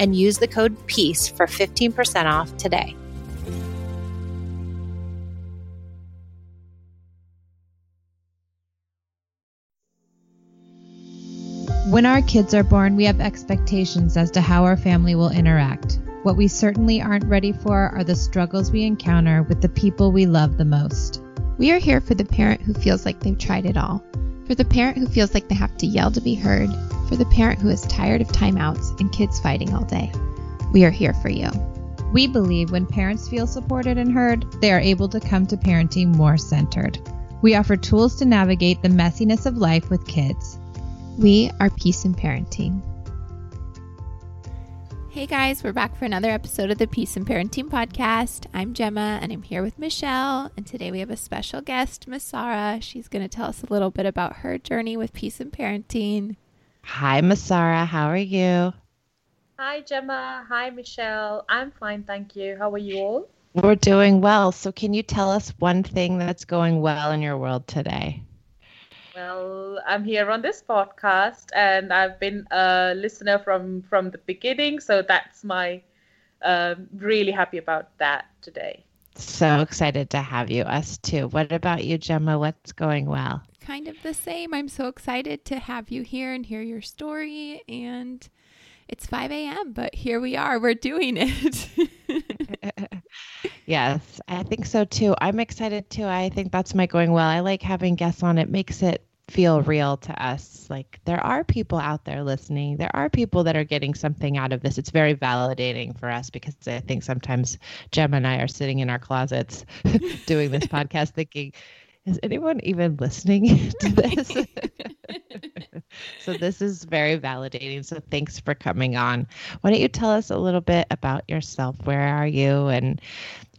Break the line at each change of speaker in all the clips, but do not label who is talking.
and use the code PEACE for 15% off today.
When our kids are born, we have expectations as to how our family will interact. What we certainly aren't ready for are the struggles we encounter with the people we love the most.
We are here for the parent who feels like they've tried it all, for the parent who feels like they have to yell to be heard, for the parent who is tired of timeouts and kids fighting all day. We are here for you.
We believe when parents feel supported and heard, they are able to come to parenting more centered. We offer tools to navigate the messiness of life with kids.
We are Peace in Parenting.
Hey guys, we're back for another episode of the Peace in Parenting podcast. I'm Gemma and I'm here with Michelle. And today we have a special guest, Maisara. She's going to tell us a little bit about her journey with Peace in Parenting.
Hi, Maisara. How are you?
Hi, Gemma. Hi, Michelle. I'm fine, thank you. How are you all?
We're doing well. So, can you tell us one thing that's going well in your world today?
Well, I'm here on this podcast, and I've been a listener from from the beginning, so that's my um, really happy about that today.
So excited to have you. Us too. What about you, Gemma? What's going well?
Kind of the same. I'm so excited to have you here and hear your story. And it's 5 a.m., but here we are. We're doing it.
yes, I think so too. I'm excited too. I think that's my going well. I like having guests on. It makes it feel real to us. Like there are people out there listening. There are people that are getting something out of this. It's very validating for us because I think sometimes Gemma and I are sitting in our closets doing this podcast thinking, is anyone even listening to this? so this is very validating. So thanks for coming on. Why don't you tell us a little bit about yourself? Where are you and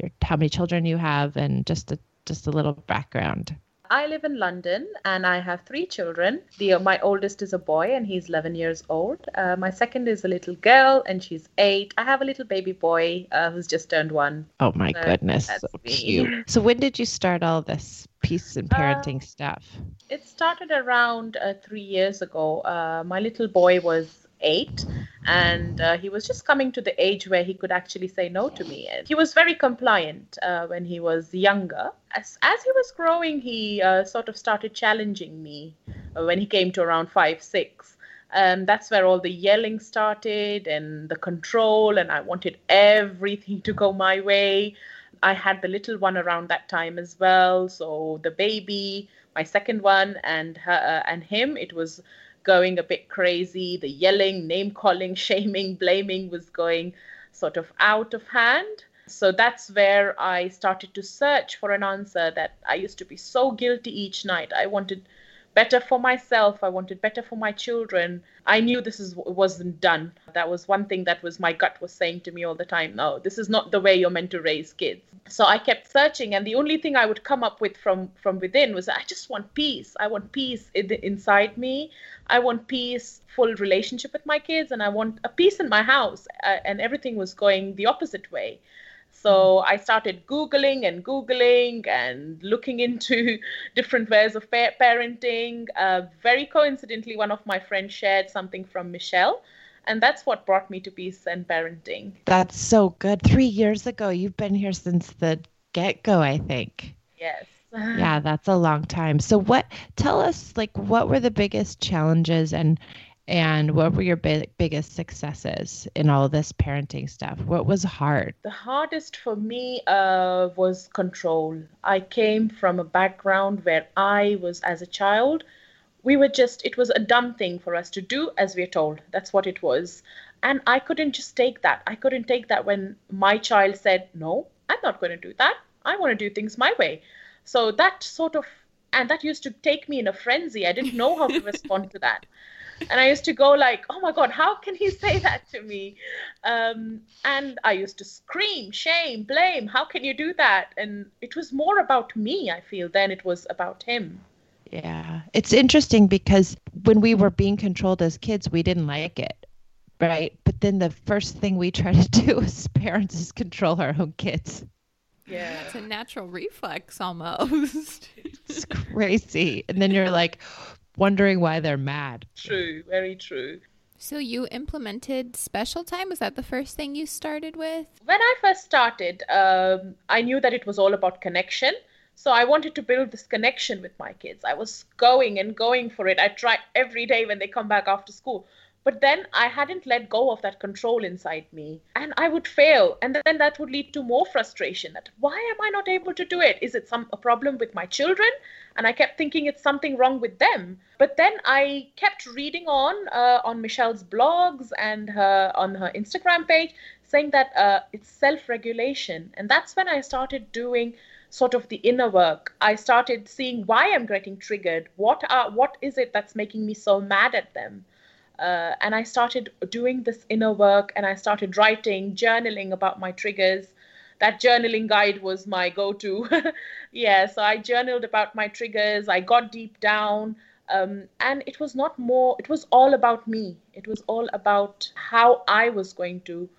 your, how many children you have and just a just a little background.
I live in London and I have three children. The, my oldest is a boy and he's 11 years old. Uh, my second is a little girl and she's eight. I have a little baby boy uh, who's just turned one.
Oh my so goodness, so me. cute. So when did you start all this peace and parenting uh, stuff?
It started around uh, three years ago. Uh, my little boy was eight and uh, he was just coming to the age where he could actually say no to me. And he was very compliant uh, when he was younger. As, as he was growing he uh, sort of started challenging me uh, when he came to around five six. And that's where all the yelling started and the control and i wanted everything to go my way. I had the little one around that time as well so the baby my second one and her uh, and him it was going a bit crazy. The yelling, name calling, shaming, blaming was going sort of out of hand. So that's where I started to search for an answer that I used to be so guilty each night. I wanted better for myself. I wanted better for my children. I knew this is wasn't done. That was one thing that was my gut was saying to me all the time. No, this is not the way you're meant to raise kids. So I kept searching, and the only thing I would come up with from from within was I just want peace. I want peace in, inside me. I want peace, full relationship with my kids, and I want a peace in my house. Uh, and everything was going the opposite way. So I started Googling and Googling and looking into different ways of pa- parenting. Uh, very coincidentally, one of my friends shared something from Michelle. And that's what brought me to peace and parenting.
That's so good. Three years ago, you've been here since the get go, I think.
Yes.
yeah, that's a long time. So, what, tell us, like, what were the biggest challenges and And what were your big, biggest successes in all this parenting stuff? What was hard?
The hardest for me uh, was control. I came from a background where I was, as a child, we were just, it was a dumb thing for us to do as we're told. That's what it was. And I couldn't just take that. I couldn't take that when my child said, No, I'm not going to do that. I want to do things my way. So that sort of, and that used to take me in a frenzy. I didn't know how to respond to that. And I used to go like, oh my God, how can he say that to me? Um, and I used to scream, shame, blame. How can you do that? And it was more about me, I feel, than it was about him.
Yeah. It's interesting because when we were being controlled as kids, we didn't like it. Right. But then the first thing we try to do as parents is control our own kids.
Yeah. It's a natural reflex almost.
it's crazy. And then you're like wondering why they're mad.
True. Very true.
So you implemented special time? Was that the first thing you started with?
When I first started, um, I knew that it was all about connection. So I wanted to build this connection with my kids. I was going and going for it. I try every day when they come back after school. But then I hadn't let go of that control inside me. And I would fail. And then that would lead to more frustration that why am I not able to do it? Is it some a problem with my children? And I kept thinking it's something wrong with them. But then I kept reading on uh, on Michelle's blogs and her on her Instagram page saying that uh, it's self-regulation. And that's when I started doing sort of the inner work. I started seeing why I'm getting triggered. What are what is it that's making me so mad at them? Uh, and I started doing this inner work and I started writing, journaling about my triggers. That journaling guide was my go to. yeah, so I journaled about my triggers, I got deep down. Um, and it was not more, it was all about me. It was all about how I was going to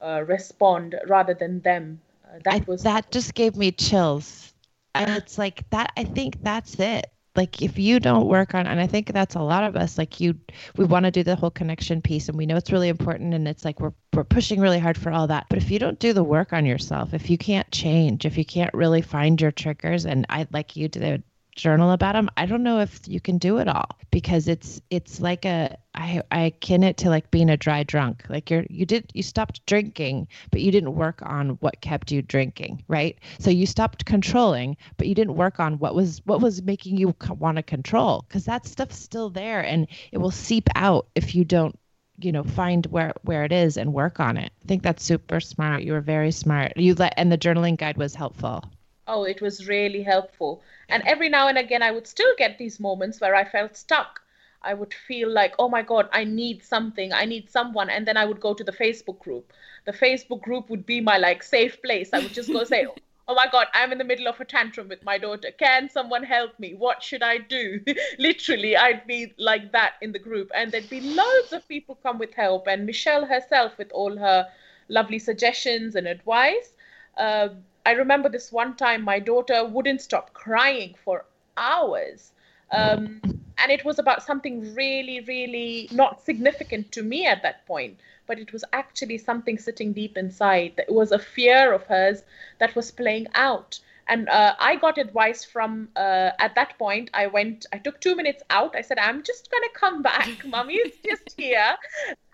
uh, respond rather than them. Uh, that
I,
was
that just gave me chills. And it's like that, I think that's it like if you don't work on and i think that's a lot of us like you we want to do the whole connection piece and we know it's really important and it's like we're we're pushing really hard for all that. But if you don't do the work on yourself if you can't change if you can't really find your triggers and i like you did journal about them i don't know if you can do it all because it's it's like a i i akin it to like being a dry drunk. Like you're you did you stopped drinking but you didn't work on what kept you drinking right? So you stopped controlling but you didn't work on what was what was making you want to control because that stuff's still there and it will seep out if you don't you know find where where it is and work on it. I think that's super smart. You were very smart. You let and the journaling guide was helpful
oh, it was really helpful. And every now and again, I would still get these moments where I felt stuck. I would feel like, oh my God, I need something, I need someone. And then I would go to the Facebook group. The Facebook group would be my like safe place. I would just go say, oh my God, I'm in the middle of a tantrum with my daughter. Can someone help me? What should I do? Literally, I'd be like that in the group. And there'd be loads of people come with help. And Michelle herself with all her lovely suggestions and advice. Uh, I remember this one time my daughter wouldn't stop crying for hours. Um, and it was about something really, really not significant to me at that point, but it was actually something sitting deep inside. It was a fear of hers that was playing out. And uh, I got advice from, uh, at that point, I went, I took two minutes out. I said, I'm just going to come back. Mommy is just here.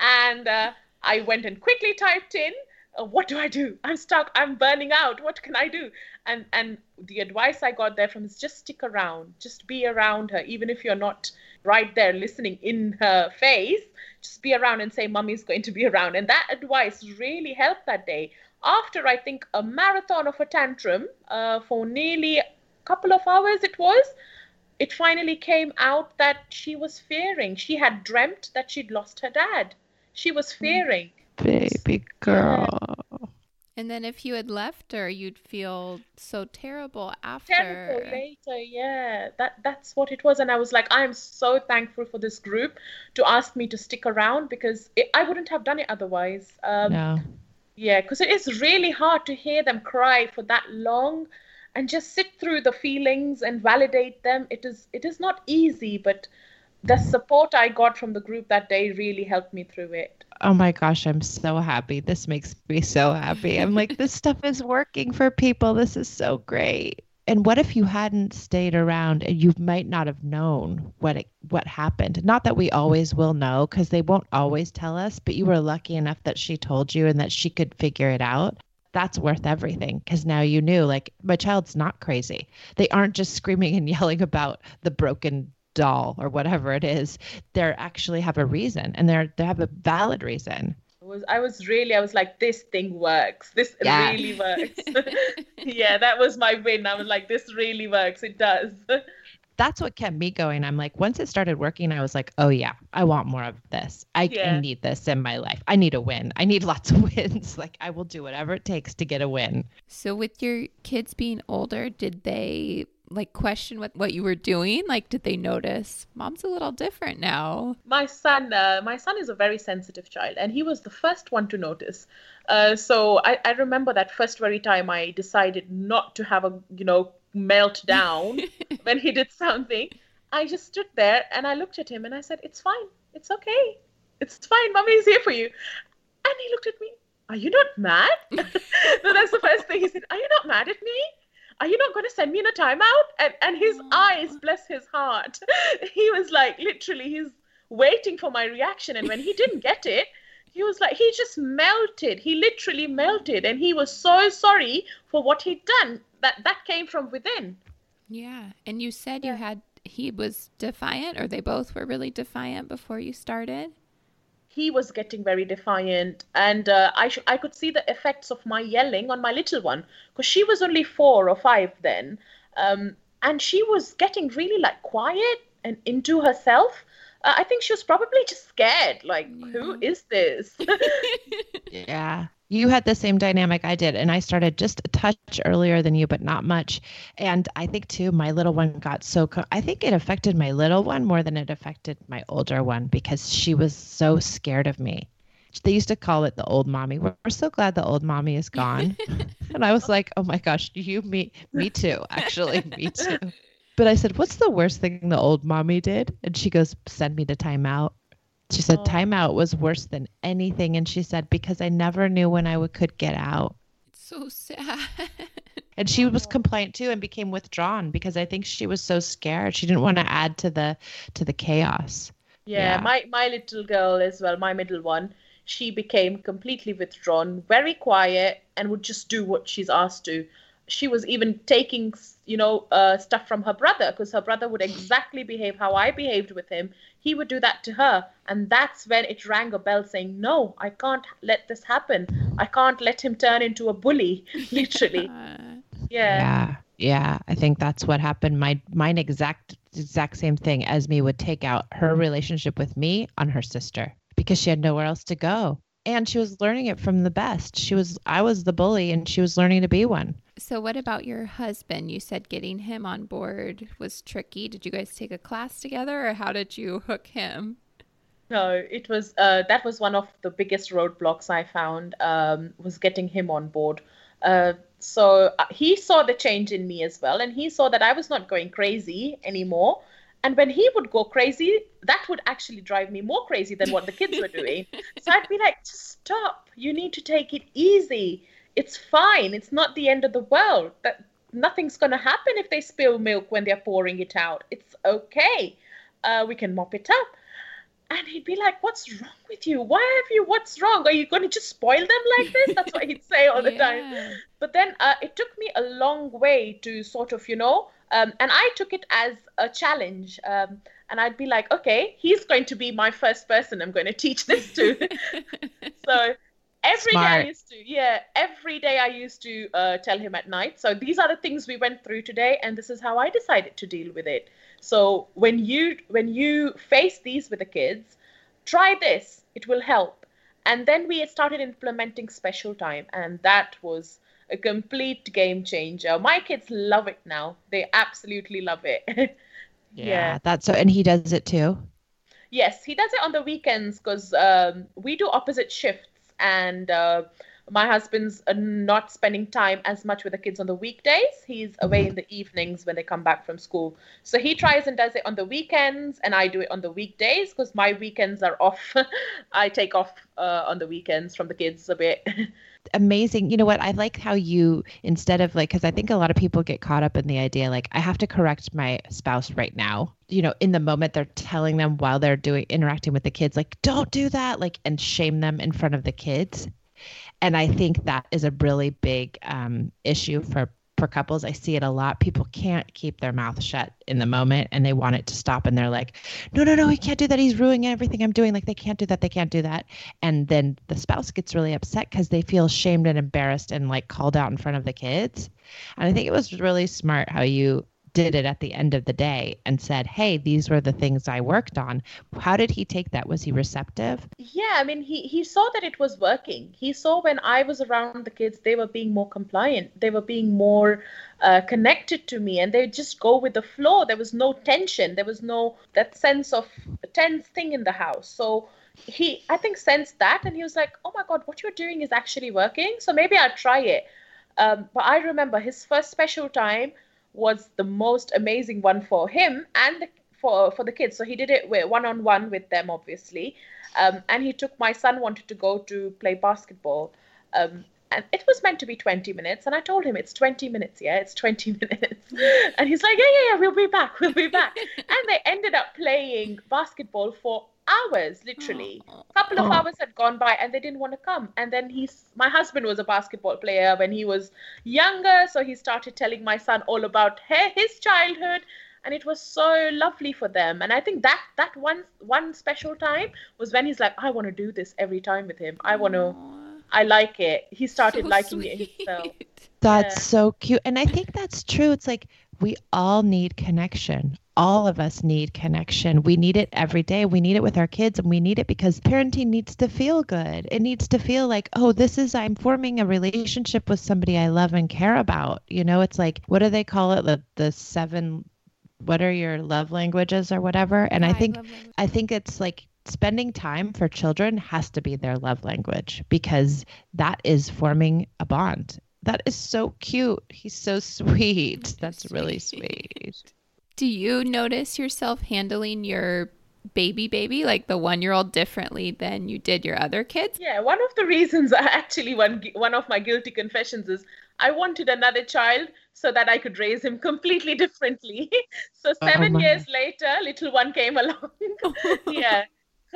And uh, I went and quickly typed in what do I do? I'm stuck. I'm burning out. What can I do? And and the advice I got there from is just stick around, just be around her, even if you're not right there listening in her face. Just be around and say, "Mummy's going to be around." And that advice really helped that day. After I think a marathon of a tantrum uh, for nearly a couple of hours, it was. It finally came out that she was fearing. She had dreamt that she'd lost her dad. She was hmm. fearing
baby girl.
And then if you had left her, you'd feel so terrible after.
Terrible later, yeah. That that's what it was, and I was like, I'm so thankful for this group to ask me to stick around because it, I wouldn't have done it otherwise. Um,
no.
Yeah, because it is really hard to hear them cry for that long, and just sit through the feelings and validate them. It is it is not easy, but the support I got from the group that day really helped me through it
oh my gosh, I'm so happy. This makes me so happy. I'm like, this stuff is working for people. This is so great. and what if you hadn't stayed around and you might not have known what it, what happened not that we always will know because they won't always tell us but you were lucky enough that she told you and that she could figure it out that's worth everything because now you knew like my child's not crazy they aren't just screaming and yelling about the broken doll or whatever it is they're actually have a reason and they're they have a valid reason I
was I was really I was like this thing works. This
Yeah.
really works. yeah, that was my win. I was like this really works. It does.
that's what kept me going. I'm like, once it started working, I was like, oh yeah, I want more of this. I, I
Yeah.
need this in my life. I need a win. I need lots of wins. Like I will do whatever it takes to get a win.
So with your kids being older, did they like question what, what you were doing? Like did they notice? Mom's a little different now?
my son uh, my son is a very sensitive child and he was the first one to notice. Uh, so I, I remember that first very time i decided not to have a you know meltdown when he did something. I just stood there and i looked at him and i said it's fine. It's okay. It's fine. Mommy is here for you. And he looked at me. Are you not mad? So that's the first thing he said are you not mad at me are you not going to send me in a timeout? And and his oh. eyes bless his heart he was like literally he's waiting for my reaction. And when he didn't get it he was like he just melted. He literally melted. And he was so sorry for what he'd done. That that came from within.
Yeah. And you said you had he was defiant or they both were really defiant before you started?
He was getting very defiant and uh, I, sh- I could see the effects of my yelling on my little one because she was only four or five then um, and she was getting really like quiet and into herself uh, i think she was probably just scared like who
Yeah.
is this
Yeah. You had the same dynamic I did. And I started just a touch earlier than you, but not much. And I think, too, my little one got so, co- I think it affected my little one more than it affected my older one because she was so scared of me. They used to call it the old mommy. We're, we're so glad the old mommy is gone. and I was like, oh my gosh, you, me, me too. Actually, me too. But I said, what's the worst thing the old mommy did? And she goes, send me to timeout. She said
Oh.
timeout was worse than anything. And she said, because I never knew when I would, could get out.
It's so sad.
And she was compliant too and became withdrawn because I think she was so scared. She didn't want to add to the to the chaos.
Yeah,
Yeah.
my my little girl as well, my middle one, she became completely withdrawn, very quiet, and would just do what she's asked to. She was even taking, you know, uh, stuff from her brother because her brother would exactly behave how I behaved with him. He would do that to her, and that's when it rang a bell saying, "No, I can't let this happen. I can't let him turn into a bully." Literally,
Uh,
yeah.
Yeah. Yeah. I think that's what happened. My mine exact exact same thing. Esme would take out her relationship with me on her sister because she had nowhere else to go. And she was learning it from the best. She was I was the bully and she was learning to be one.
So what about your husband? You said getting him on board was tricky. Did you guys take a class together or how did you hook him?
No, it was uh, that was one of the biggest roadblocks I found um, was getting him on board. Uh, so uh, he saw the change in me as well, and he saw that I was not going crazy anymore. And when he would go crazy, that would actually drive me more crazy than what the kids were doing. so I'd be like, just stop. You need to take it easy. It's fine. It's not the end of the world. That nothing's going to happen if they spill milk when they're pouring it out. It's okay. Uh, we can mop it up. And he'd be like, What's wrong with you? Why have you? What's wrong? Are you going to just spoil them like this? That's what he'd say all the time. But then uh, it took me a long way to sort of, you know, um, and I took it as a challenge. Um, and I'd be like, okay, he's going to be my first person I'm going to teach this to. so every day I used to, yeah, every day I used to uh, tell him at night. So these are the things we went through today, and this is how I decided to deal with it. So when you when you face these with the kids, try this. It will help. And then we started implementing special time, and that was a complete game changer. My kids love it now. They absolutely love it. Yeah.
That's so and he does it too.
Yes, he does it on the weekends because um, we do opposite shifts, and uh, my husband's uh, not spending time as much with the kids on the weekdays. He's away in the evenings when they come back from school. So he tries and does it on the weekends, and I do it on the weekdays because my weekends are off. I take off uh, on the weekends from the kids a bit.
amazing. You know what? I like how you, instead of like, because I think a lot of people get caught up in the idea like, I have to correct my spouse right now. You know, in the moment, they're telling them while they're doing interacting with the kids, like, don't do that, like, and shame them in front of the kids. And I think that is a really big um, issue for for couples. I see it a lot. People can't keep their mouth shut in the moment and they want it to stop and they're like, no, no, no, he can't do that. He's ruining everything I'm doing. Like they can't do that. They can't do that. And then the spouse gets really upset because they feel shamed and embarrassed and like called out in front of the kids. And I think it was really smart how you did it at the end of the day and said, Hey, these were the things I worked on. How did he take that? Was he receptive?
Yeah, I mean, he, he saw that it was working. He saw when I was around the kids, they were being more compliant, they were being more uh, connected to me, and they just go with the flow. There was no tension, there was no that sense of tense thing in the house. So he, I think, sensed that, and he was like, Oh my God, what you're doing is actually working. So maybe I'll try it. Um, but I remember his first special time was the most amazing one for him and the, for for the kids. So he did it one on one with them, obviously, um, and he took my son wanted to go to play basketball. Um, and it was meant to be 20 minutes. And i told him it's 20 minutes yeah? It's 20 minutes. And he's like yeah yeah yeah we'll be back we'll be back. And they ended up playing basketball for hours literally. A couple of oh. hours had gone by and they didn't want to come. And then he's my husband was a basketball player when he was younger so he started telling my son all about his childhood. And it was so lovely for them. And i think that that one one special time was when he's like i want to do this every time with him. I want to i like it. He started so liking sweet. it himself.
That's yeah. so cute. And i think that's true. It's like we all need connection all of us need connection. We need it every day. We need it with our kids and we need it because parenting needs to feel good. It needs to feel like, oh, this is, I'm forming a relationship with somebody I love and care about. You know, it's like, what do they call it? The, the seven, what are your love languages or whatever? And I think, I think it's like, spending time for children has to be their love language because that is forming a bond. That is so cute. He's so sweet. That's really sweet.
Do you notice yourself handling your baby baby like the one year old differently than you did your other kids?
Yeah one of the reasons actually one one of my guilty confessions is i wanted another child so that i could raise him completely differently. So oh seven oh years later little one came along. Yeah.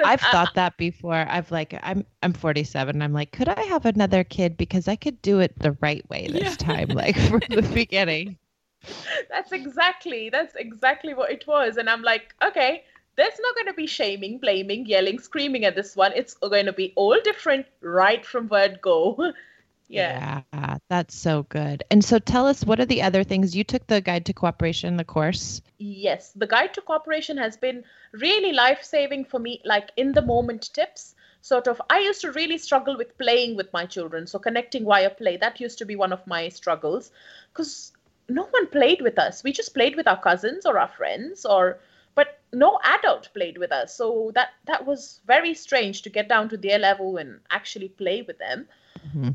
I've thought that before. I've like I'm I'm 47. I'm like, could I have another kid? Because I could do it the right way this yeah. time, like from the beginning
that's exactly that's exactly what it was. And i'm like okay there's not going to be shaming blaming yelling screaming at this one. It's going to be all different right from word go. Yeah.
yeah that's so good. And so tell us what are the other things? You took the guide to cooperation the course?
Yes the guide to cooperation has been really life-saving for me like in the moment tips. Sort of i used to really struggle with playing with my children. So connecting via play that used to be one of my struggles. Because no one played with us. We just played with our cousins or our friends or but no adult played with us. So that that was very strange to get down to their level and actually play with them. Mm-hmm.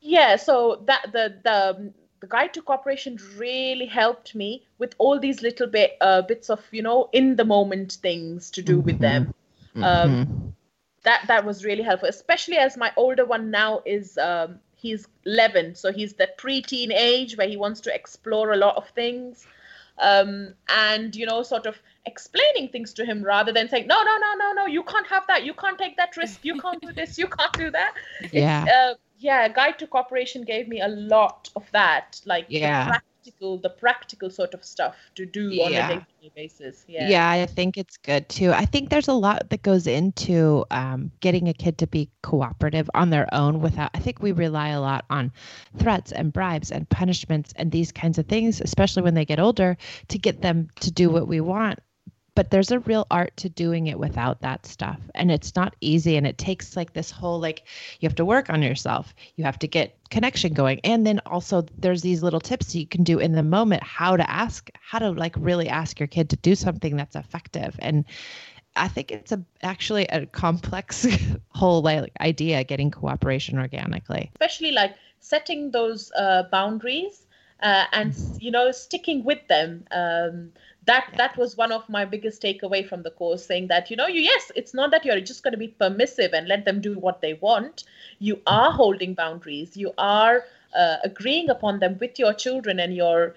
Yeah, so that the the the guide to cooperation really helped me with all these little bit uh, bits of you know in the moment things to do mm-hmm. with them. Um, mm-hmm. That that was really helpful, especially as my older one now is um, he's 11 so he's that pre-teen age where he wants to explore a lot of things um, and you know sort of explaining things to him rather than saying no no no no no you can't have that you can't take that risk you can't do this you can't do that.
Yeah.
uh, yeah guide to cooperation gave me a lot of that like
yeah
practical the practical sort of stuff to do yeah. on a daily basis. Yeah.
Yeah i think it's good too. I think there's a lot that goes into um, getting a kid to be cooperative on their own without i think we rely a lot on threats and bribes and punishments and these kinds of things especially when they get older to get them to do what we want but there's a real art to doing it without that stuff and it's not easy and it takes like this whole like you have to work on yourself you have to get connection going and then also there's these little tips you can do in the moment how to ask how to like really ask your kid to do something that's effective and I think it's a actually a complex whole like idea getting cooperation organically.
Especially like setting those uh, boundaries uh, and you know sticking with them. Um, that that was one of my biggest takeaway from the course saying that you know you yes it's not that you're just going to be permissive and let them do what they want. You are holding boundaries. You are uh, agreeing upon them with your children and you're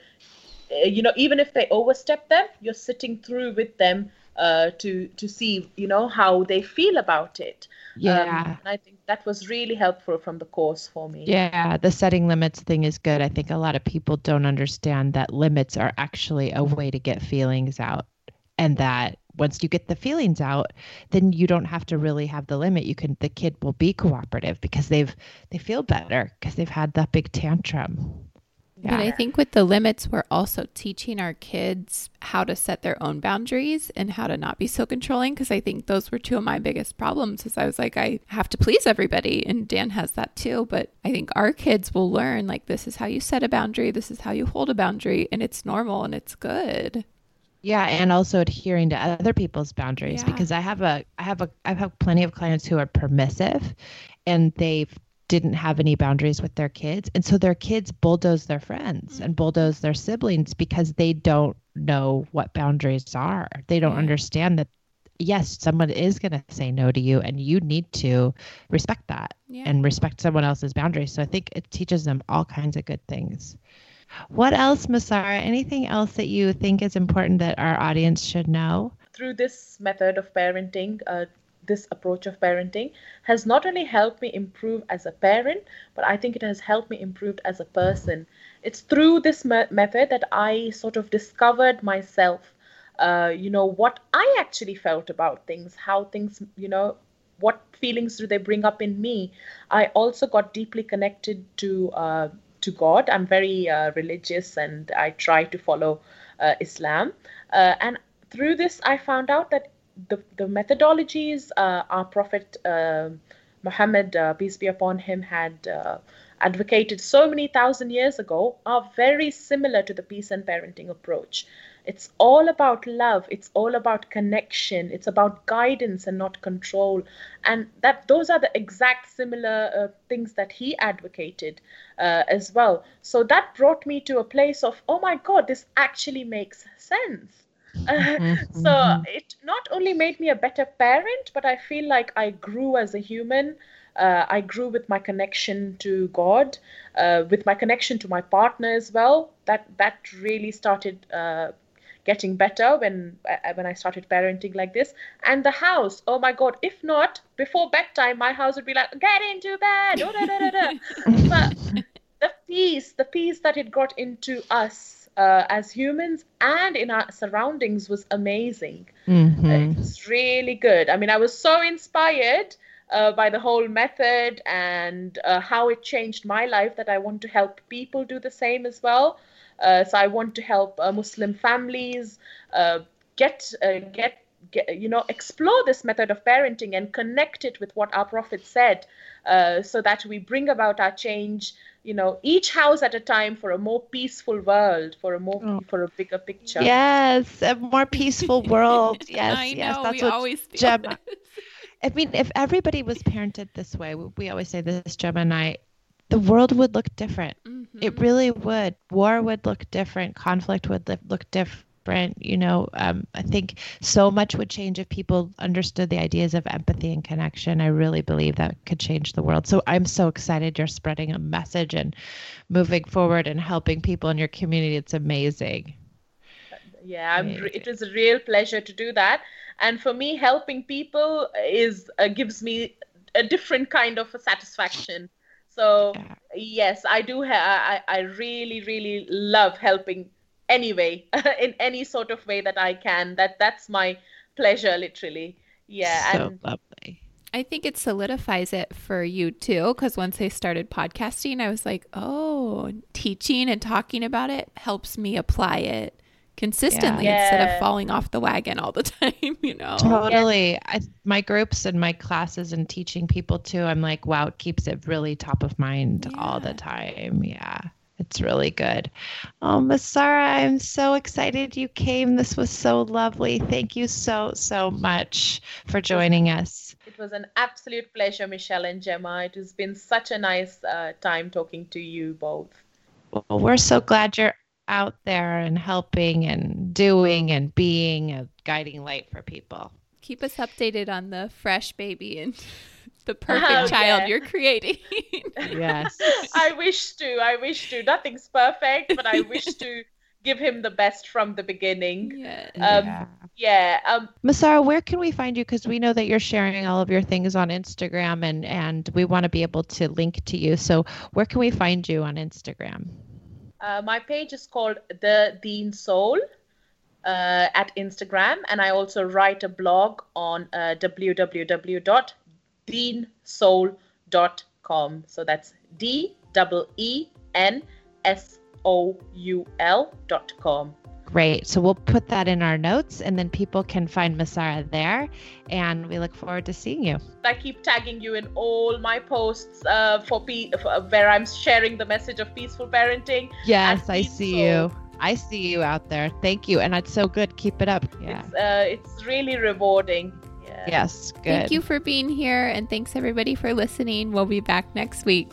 uh, you know even if they overstep them you're sitting through with them uh, to to see you know how they feel about it
yeah.
Um, and i think that was really helpful from the course for me.
Yeah the setting limits thing is good. I think a lot of people don't understand that limits are actually a way to get feelings out and that once you get the feelings out then you don't have to really have the limit. You can the kid will be cooperative because they've they feel better because they've had that big tantrum
yeah. But I think with the limits, we're also teaching our kids how to set their own boundaries and how to not be so controlling. Because I think those were two of my biggest problems. Is I was like, I have to please everybody, and Dan has that too. But I think our kids will learn like this is how you set a boundary, this is how you hold a boundary, and it's normal and it's good.
Yeah, and also adhering to other people's boundaries yeah. because I have a I have a I have plenty of clients who are permissive and they've didn't have any boundaries with their kids. And so their kids bulldoze their friends and bulldoze their siblings because they don't know what boundaries are. They don't understand that, yes, someone is going to say no to you and you need to respect that yeah. and respect someone else's boundaries. So I think it teaches them all kinds of good things. What else, Maisara? Anything else that you think is important that our audience should know?
Through this method of parenting, uh, this approach of parenting has not only helped me improve as a parent, but I think it has helped me improve as a person. It's through this me- method that I sort of discovered myself, uh, you know, what I actually felt about things, how things, you know, what feelings do they bring up in me. I also got deeply connected to. Uh, to God. I'm very uh, religious and I try to follow uh, Islam. Uh, and through this, I found out that the, the methodologies uh, our Prophet uh, Muhammad, uh, peace be upon him, had advocated so many thousand years ago are very similar to the peace and parenting approach. It's all about love. It's all about connection. It's about guidance and not control. And that those are the exact similar uh, things that he advocated uh, as well. So that brought me to a place of, oh my God, this actually makes sense Mm-hmm, so it not only made me a better parent, but I feel like I grew as a human. Uh, I grew with my connection to God, uh, with my connection to my partner as well. That that really started uh, getting better when uh, when I started parenting like this. And the house, oh my God! If not before bedtime, my house would be like, "Get into bed." Oh, da, da, da, but the peace, the peace that it got into us uh, as humans and in our surroundings was amazing. Mm-hmm. it was really good. I mean, I was so inspired uh, by the whole method and uh, how it changed my life that I want to help people do the same as well. Uh, so I want to help uh, Muslim families uh, get get Get, you know explore this method of parenting and connect it with what our prophet said uh, so that we bring about our change you know each house at a time for a more peaceful world for a more oh. for a bigger picture.
Yes a more peaceful world. Yes
I
yes
know, that's we what always gemma
i mean if everybody was parented this way we always say this gemma and i the world would look different. Mm-hmm. it really would. War would look different. Conflict would look different different. You know, um, I think so much would change if people understood the ideas of empathy and connection. I really believe that could change the world. So I'm so excited you're spreading a message and moving forward and helping people in your community. It's amazing.
Yeah, amazing. it is a real pleasure to do that. And for me, helping people is uh, gives me a different kind of a satisfaction. So yeah. yes, I do. Ha- I I really really love helping anyway in any sort of way that i can that that's my pleasure literally yeah
so and lovely
I think it solidifies it for you too, because once I started podcasting, I was like, oh, teaching and talking about it helps me apply it consistently yeah. instead of falling off the wagon all the time, you know?
Totally. Yeah. I, my groups and my classes and teaching people too, I'm like, wow, it keeps it really top of mind yeah. all the time. Yeah. It's really good. Oh, Maisara, I'm so excited you came. This was so lovely. Thank you so, so much for joining us.
It was an absolute pleasure, Michelle and Gemma. It has been such a nice uh, time talking to you both.
Well, we're so glad you're out there and helping and doing and being a guiding light for people.
Keep us updated on the fresh baby and the perfect oh, child yeah. you're creating.
yes.
I wish to. I wish to. Nothing's perfect, but I wish to give him the best from the beginning.
Yeah.
Um, yeah. yeah. Um,
Maisara, where can we find you? Because we know that you're sharing all of your things on Instagram, and and we want to be able to link to you. So where can we find you on Instagram?
Uh, my page is called the Deen Soul. Uh, at Instagram, and I also write a blog on uh, www.deensoul.com. So that's D E E N S O U L dot com.
Great. So we'll put that in our notes and then people can find Maisara there. And we look forward to seeing you.
I keep tagging you in all my posts uh, for, pe- for uh, where I'm sharing the message of peaceful parenting.
Yes, I see you. I see you out there. Thank you. And it's so good. Keep it up.
Yeah. It's, uh, it's really rewarding.
Yes. Good.
Thank you for being here. And thanks everybody for listening. We'll be back next week.